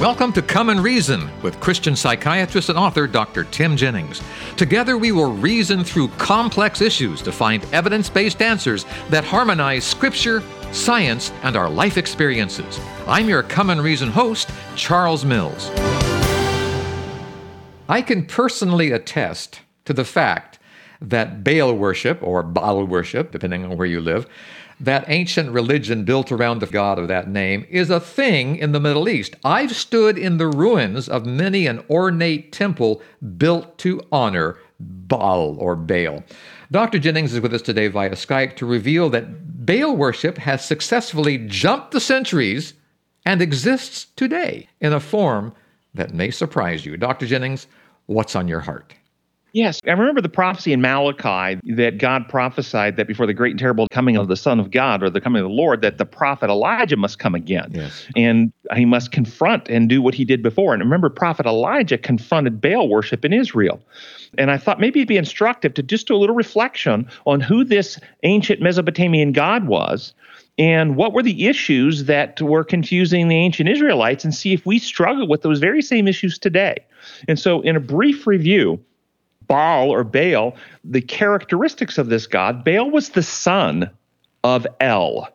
Welcome to Come and Reason with Christian psychiatrist and author Dr. Tim Jennings. Together, we will reason through complex issues to find evidence based answers that harmonize Scripture, science, and our life experiences. I'm your Come and Reason host, Charles Mills. I can personally attest to the fact that Baal worship, or Baal worship, depending on where you live, that ancient religion built around the god of that name is a thing in the Middle East. I've stood in the ruins of many an ornate temple built to honor Baal or Baal. Dr. Jennings is with us today via Skype to reveal that Baal worship has successfully jumped the centuries and exists today in a form that may surprise you. Dr. Jennings, what's on your heart? Yes, I remember the prophecy in Malachi that God prophesied that before the great and terrible coming of the Son of God or the coming of the Lord, that the prophet Elijah must come again. Yes. And he must confront and do what he did before. And remember, prophet Elijah confronted Baal worship in Israel. And I thought maybe it'd be instructive to just do a little reflection on who this ancient Mesopotamian God was and what were the issues that were confusing the ancient Israelites and see if we struggle with those very same issues today. And so, in a brief review, Baal or Baal, the characteristics of this god, Baal was the son of El.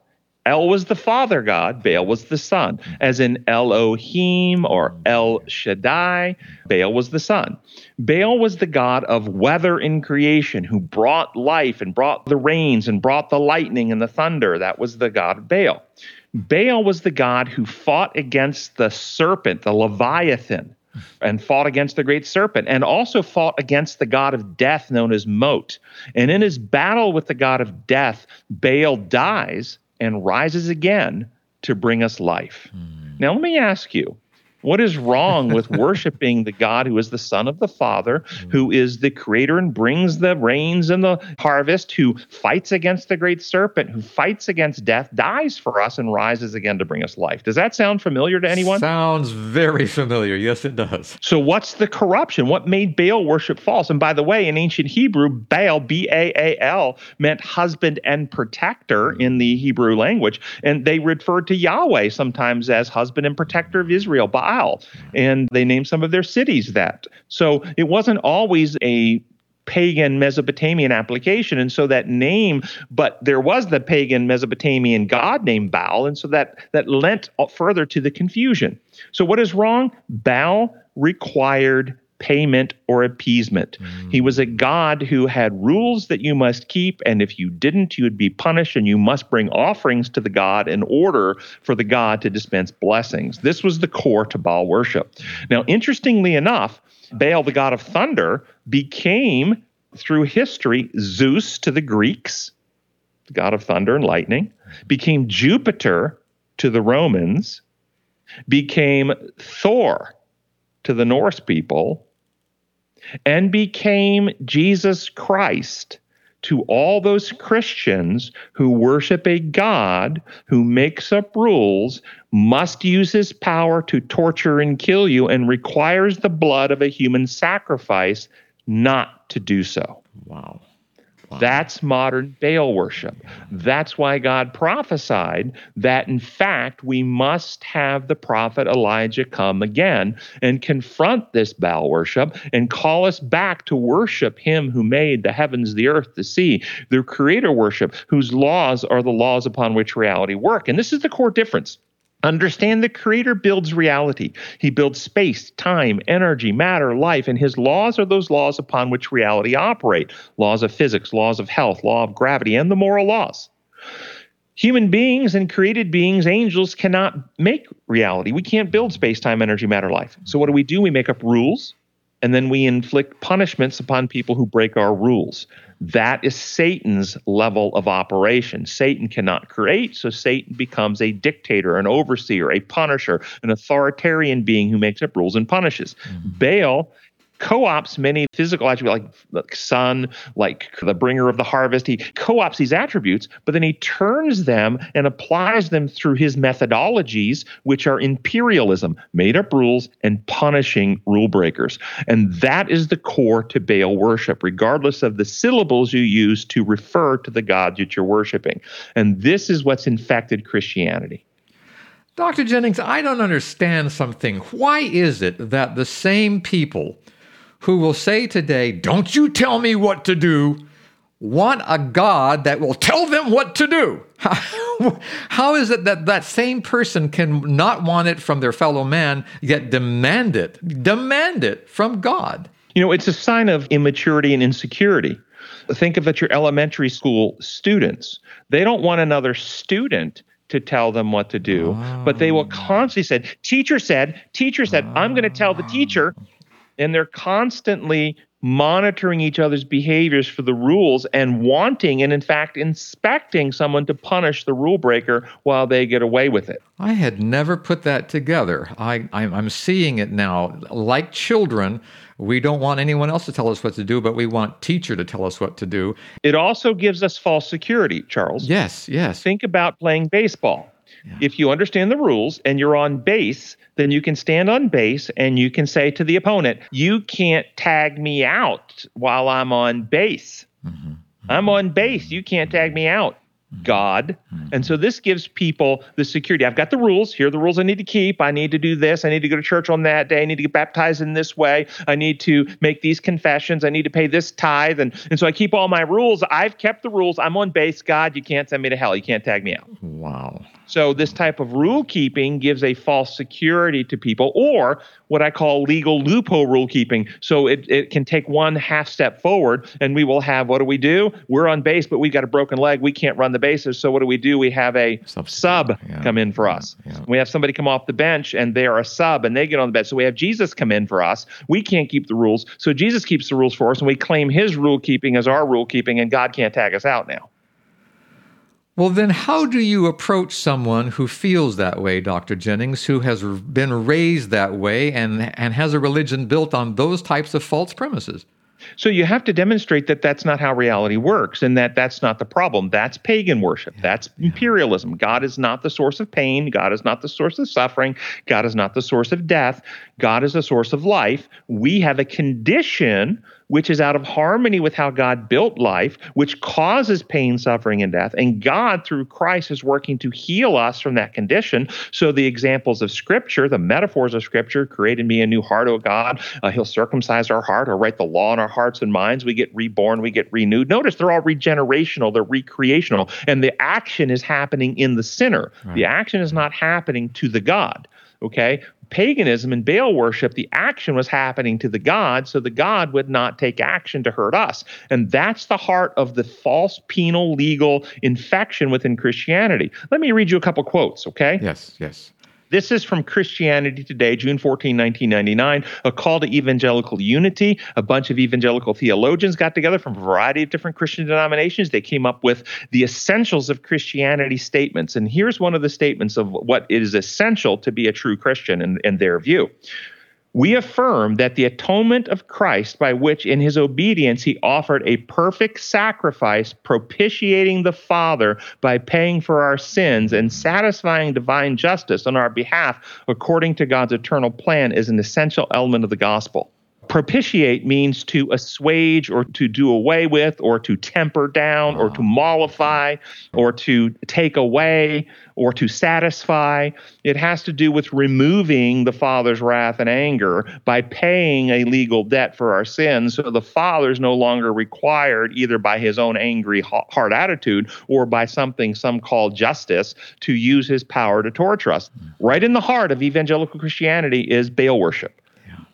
El was the father god, Baal was the son, as in Elohim or El Shaddai. Baal was the son. Baal was the god of weather in creation who brought life and brought the rains and brought the lightning and the thunder. That was the god Baal. Baal was the god who fought against the serpent, the Leviathan and fought against the great serpent and also fought against the god of death known as Mot. And in his battle with the god of death, Baal dies and rises again to bring us life. Mm. Now, let me ask you what is wrong with worshiping the God who is the Son of the Father, who mm. is the creator and brings the rains and the harvest, who fights against the great serpent, who fights against death, dies for us, and rises again to bring us life? Does that sound familiar to anyone? Sounds very familiar. Yes, it does. So, what's the corruption? What made Baal worship false? And by the way, in ancient Hebrew, Baal, B A A L, meant husband and protector mm. in the Hebrew language. And they referred to Yahweh sometimes as husband and protector of Israel. Baal and they named some of their cities that. So it wasn't always a pagan Mesopotamian application. And so that name, but there was the pagan Mesopotamian god named Baal. And so that, that lent further to the confusion. So what is wrong? Baal required payment or appeasement. Mm. He was a God who had rules that you must keep, and if you didn't, you would be punished, and you must bring offerings to the God in order for the God to dispense blessings. This was the core to Baal worship. Now, interestingly enough, Baal, the god of thunder, became through history Zeus to the Greeks, the god of thunder and lightning, became Jupiter to the Romans, became Thor to the Norse people and became Jesus Christ to all those Christians who worship a God who makes up rules, must use his power to torture and kill you, and requires the blood of a human sacrifice not to do so. Wow. That's modern Baal worship. That's why God prophesied that, in fact, we must have the prophet Elijah come again and confront this Baal worship and call us back to worship him who made the heavens, the earth, the sea, the creator worship, whose laws are the laws upon which reality work. And this is the core difference. Understand the creator builds reality. He builds space, time, energy, matter, life, and his laws are those laws upon which reality operate. Laws of physics, laws of health, law of gravity, and the moral laws. Human beings and created beings, angels, cannot make reality. We can't build space, time, energy, matter, life. So what do we do? We make up rules and then we inflict punishments upon people who break our rules. That is Satan's level of operation. Satan cannot create, so Satan becomes a dictator, an overseer, a punisher, an authoritarian being who makes up rules and punishes. Mm-hmm. Baal co-ops many physical attributes like, sun, like the bringer of the harvest. He co-ops these attributes, but then he turns them and applies them through his methodologies, which are imperialism, made up rules, and punishing rule breakers. And that is the core to Baal worship, regardless of the syllables you use to refer to the gods that you're worshiping. And this is what's infected Christianity. Dr. Jennings, I don't understand something. Why is it that the same people who will say today, Don't you tell me what to do, want a God that will tell them what to do? How is it that that same person can not want it from their fellow man, yet demand it, demand it from God? You know, it's a sign of immaturity and insecurity. Think of it your elementary school students. They don't want another student to tell them what to do, oh. but they will ah. constantly say, Teacher said, teacher said, I'm going to tell the teacher. And they're constantly monitoring each other's behaviors for the rules and wanting and in fact inspecting someone to punish the rule breaker while they get away with it. I had never put that together. I, i'm seeing it now. Like children we don't want anyone else to tell us what to do but we want teacher to tell us what to do. It also gives us false security charles. Yes yes. Think about playing baseball yeah. if you understand the rules and you're on base then you can stand on base and you can say to the opponent, You can't tag me out while I'm on base. Mm-hmm. mm-hmm. I'm on base. You can't tag me out. Mm-hmm. God. Mm-hmm. And so this gives people the security. I've got the rules. Here are the rules I need to keep. I need to do this. I need to go to church on that day. I need to get baptized in this way. I need to make these confessions. I need to pay this tithe. And, and so I keep all my rules. I've kept the rules. I'm on base. God, you can't send me to hell. You can't tag me out. Wow. So this type of rule keeping gives a false security to people, or what I call legal loophole rule keeping. So it, it can take one half step forward, and we will have what do we do? We're on base, but we've got a broken leg. We can't run the bases. So what do we do? We have a Substitute. sub yeah. come in for us. Yeah. We have somebody come off the bench, and they are a sub, and they get on the bench. So we have Jesus come in for us. We can't keep the rules, so Jesus keeps the rules for us, and we claim His rule keeping as our rule keeping, and God can't tag us out now. Well, then, how do you approach someone who feels that way, Dr. Jennings, who has been raised that way and, and has a religion built on those types of false premises? So you have to demonstrate that that's not how reality works and that that's not the problem. That's pagan worship. Yeah, that's yeah. imperialism. God is not the source of pain. God is not the source of suffering. God is not the source of death. God is the source of life. We have a condition which is out of harmony with how God built life, which causes pain, suffering, and death. And God, through Christ, is working to heal us from that condition. So the examples of Scripture, the metaphors of Scripture, created me a new heart, O God. Uh, he'll circumcise our heart or write the law in our hearts and minds. We get reborn, we get renewed. Notice they're all regenerational, they're recreational. And the action is happening in the sinner, right. the action is not happening to the God. Okay paganism and Baal worship, the action was happening to the god, so the god would not take action to hurt us. And that's the heart of the false penal legal infection within Christianity. Let me read you a couple quotes, okay? Yes, yes. This is from Christianity Today, June 14, 1999, a call to evangelical unity. A bunch of evangelical theologians got together from a variety of different Christian denominations. They came up with the essentials of Christianity statements. And here's one of the statements of what is essential to be a true Christian in, in their view. We affirm that the atonement of Christ, by which in his obedience he offered a perfect sacrifice, propitiating the Father by paying for our sins and satisfying divine justice on our behalf according to God's eternal plan, is an essential element of the gospel propitiate means to assuage or to do away with or to temper down or to mollify or to take away or to satisfy. It has to do with removing the Father's wrath and anger by paying a legal debt for our sins. So the Father is no longer required, either by his own angry heart attitude or by something some call justice, to use his power to torture us. Right in the heart of evangelical Christianity is Baal worship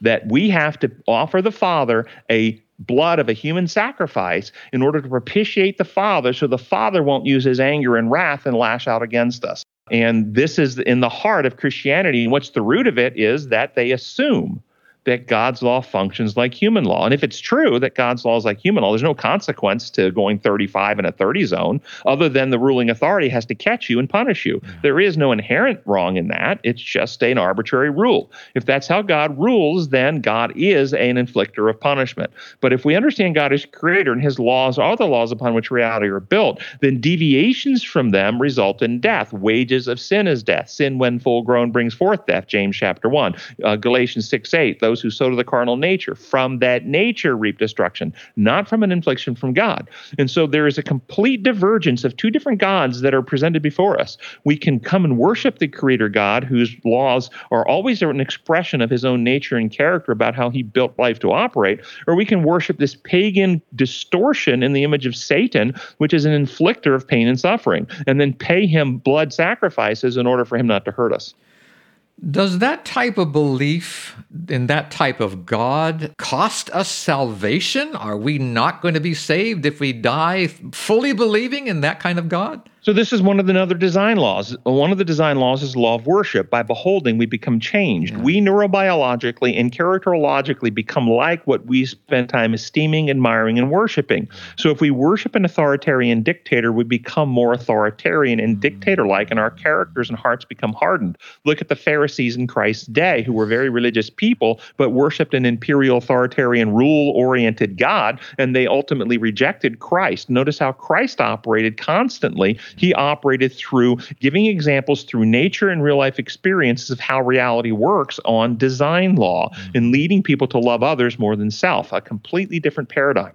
that we have to offer the Father a blood of a human sacrifice in order to propitiate the Father so the Father won't use his anger and wrath and lash out against us. And this is in the heart of Christianity. And what's the root of it is that they assume that God's law functions like human law. And if it's true that God's law is like human law, there's no consequence to going 35 in a 30 zone other than the ruling authority has to catch you and punish you. Yeah. There is no inherent wrong in that. It's just an arbitrary rule. If that's how God rules, then God is an inflictor of punishment. But if we understand God as creator and his laws are the laws upon which reality are built, then deviations from them result in death. Wages of sin is death. Sin, when full grown, brings forth death. James chapter 1. Uh, Galatians 6 8 those who sow to the carnal nature. From that nature reap destruction, not from an infliction from God. And so there is a complete divergence of two different gods that are presented before us. We can come and worship the Creator God, whose laws are always an expression of his own nature and character about how he built life to operate, or we can worship this pagan distortion in the image of Satan, which is an inflictor of pain and suffering, and then pay him blood sacrifices in order for him not to hurt us. Does that type of belief in that type of God cost us salvation? Are we not going to be saved if we die fully believing in that kind of God? So this is one of the other design laws. One of the design laws is law of worship. By beholding, we become changed. Yeah. We neurobiologically and characterologically become like what we spend time esteeming, admiring, and worshiping. So if we worship an authoritarian dictator, we become more authoritarian and mm. dictator-like, and our characters and hearts become hardened. Look at the Pharisees in Christ's day, who were very religious people, but worshipped an imperial, authoritarian, rule-oriented God, and they ultimately rejected Christ. Notice how Christ operated constantly he operated through giving examples through nature and real life experiences of how reality works on design law mm-hmm. and leading people to love others more than self, a completely different paradigm.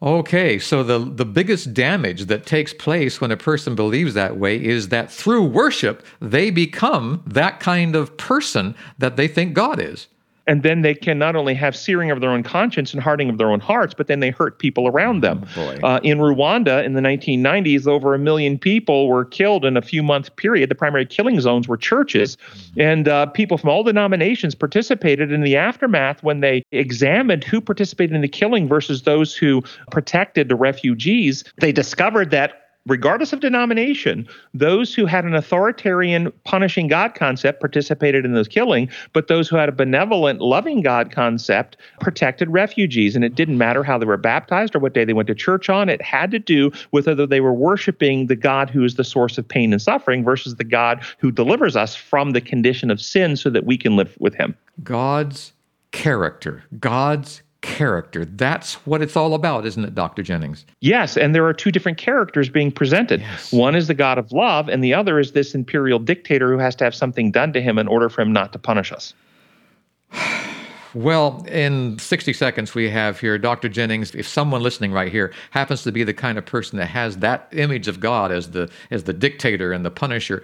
Okay, so the, the biggest damage that takes place when a person believes that way is that through worship, they become that kind of person that they think God is and then they can not only have searing of their own conscience and hardening of their own hearts, but then they hurt people around them. Oh, uh, in Rwanda in the 1990s, over a million people were killed in a few month period. The primary killing zones were churches, and uh, people from all denominations participated in the aftermath when they examined who participated in the killing versus those who protected the refugees. They discovered that regardless of denomination, those who had an authoritarian punishing God concept participated in those killing, but those who had a benevolent loving God concept protected refugees. And it didn't matter how they were baptized or what day they went to church on. It had to do with whether they were worshiping the God who is the source of pain and suffering versus the God who delivers us from the condition of sin so that we can live with him. God's character, God's character. That's what it's all about, isn't it, Dr. Jennings? Yes, and there are two different characters being presented. Yes. One is the God of love, and the other is this imperial dictator who has to have something done to him in order for him not to punish us. Well, in 60 seconds we have here, Dr. Jennings, if someone listening right here happens to be the kind of person that has that image of God as the as the dictator and the punisher,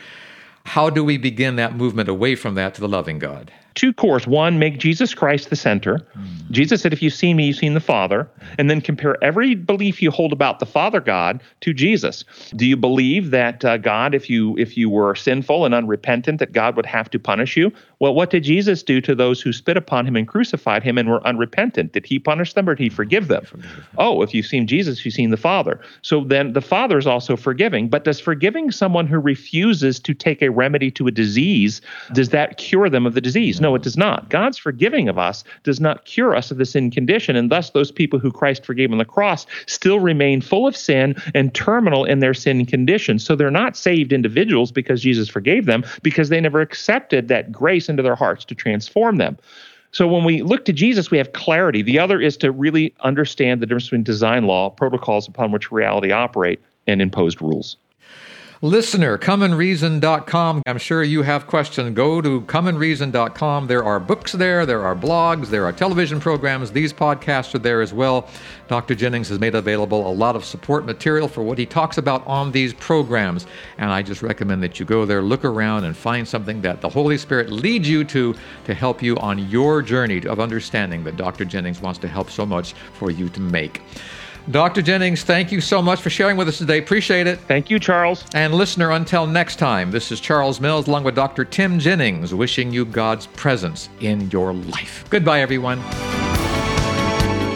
how do we begin that movement away from that to the loving God? Two course. One, make Jesus Christ the center. Mm. Jesus said, if you've seen me, you've seen the Father. And then compare every belief you hold about the Father God to Jesus. Do you believe that uh, God, if you if you were sinful and unrepentant, that God would have to punish you? Well, what did Jesus do to those who spit upon him and crucified him and were unrepentant? Did he punish them or did he forgive them? Oh, if you've seen Jesus, you've seen the Father. So then the Father is also forgiving. But does forgiving someone who refuses to take a remedy to a disease, does that cure them of the disease? No, it does not. God's forgiving of us does not cure us of the sin condition, and thus those people who Christ forgave on the cross still remain full of sin and terminal in their sin condition. So they're not saved individuals because Jesus forgave them, because they never accepted that grace into their hearts to transform them. So when we look to Jesus, we have clarity. The other is to really understand the difference between design law, protocols upon which reality operate, and imposed rules. Listener, comeandreason.com. I'm sure you have questions. Go to comeandreason.com. There are books there, there are blogs, there are television programs. These podcasts are there as well. Dr. Jennings has made available a lot of support material for what he talks about on these programs. And I just recommend that you go there, look around, and find something that the Holy Spirit leads you to to help you on your journey of understanding that Dr. Jennings wants to help so much for you to make. Dr. Jennings, thank you so much for sharing with us today. Appreciate it. Thank you, Charles. And listener, until next time, this is Charles Mills along with Dr. Tim Jennings wishing you God's presence in your life. Goodbye, everyone.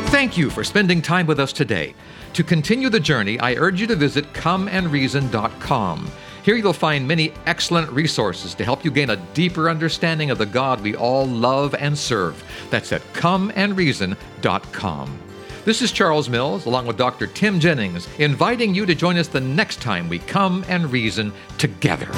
Thank you for spending time with us today. To continue the journey, I urge you to visit comeandreason.com. Here you'll find many excellent resources to help you gain a deeper understanding of the God we all love and serve. That's at comeandreason.com. This is Charles Mills, along with Dr. Tim Jennings, inviting you to join us the next time we come and reason together.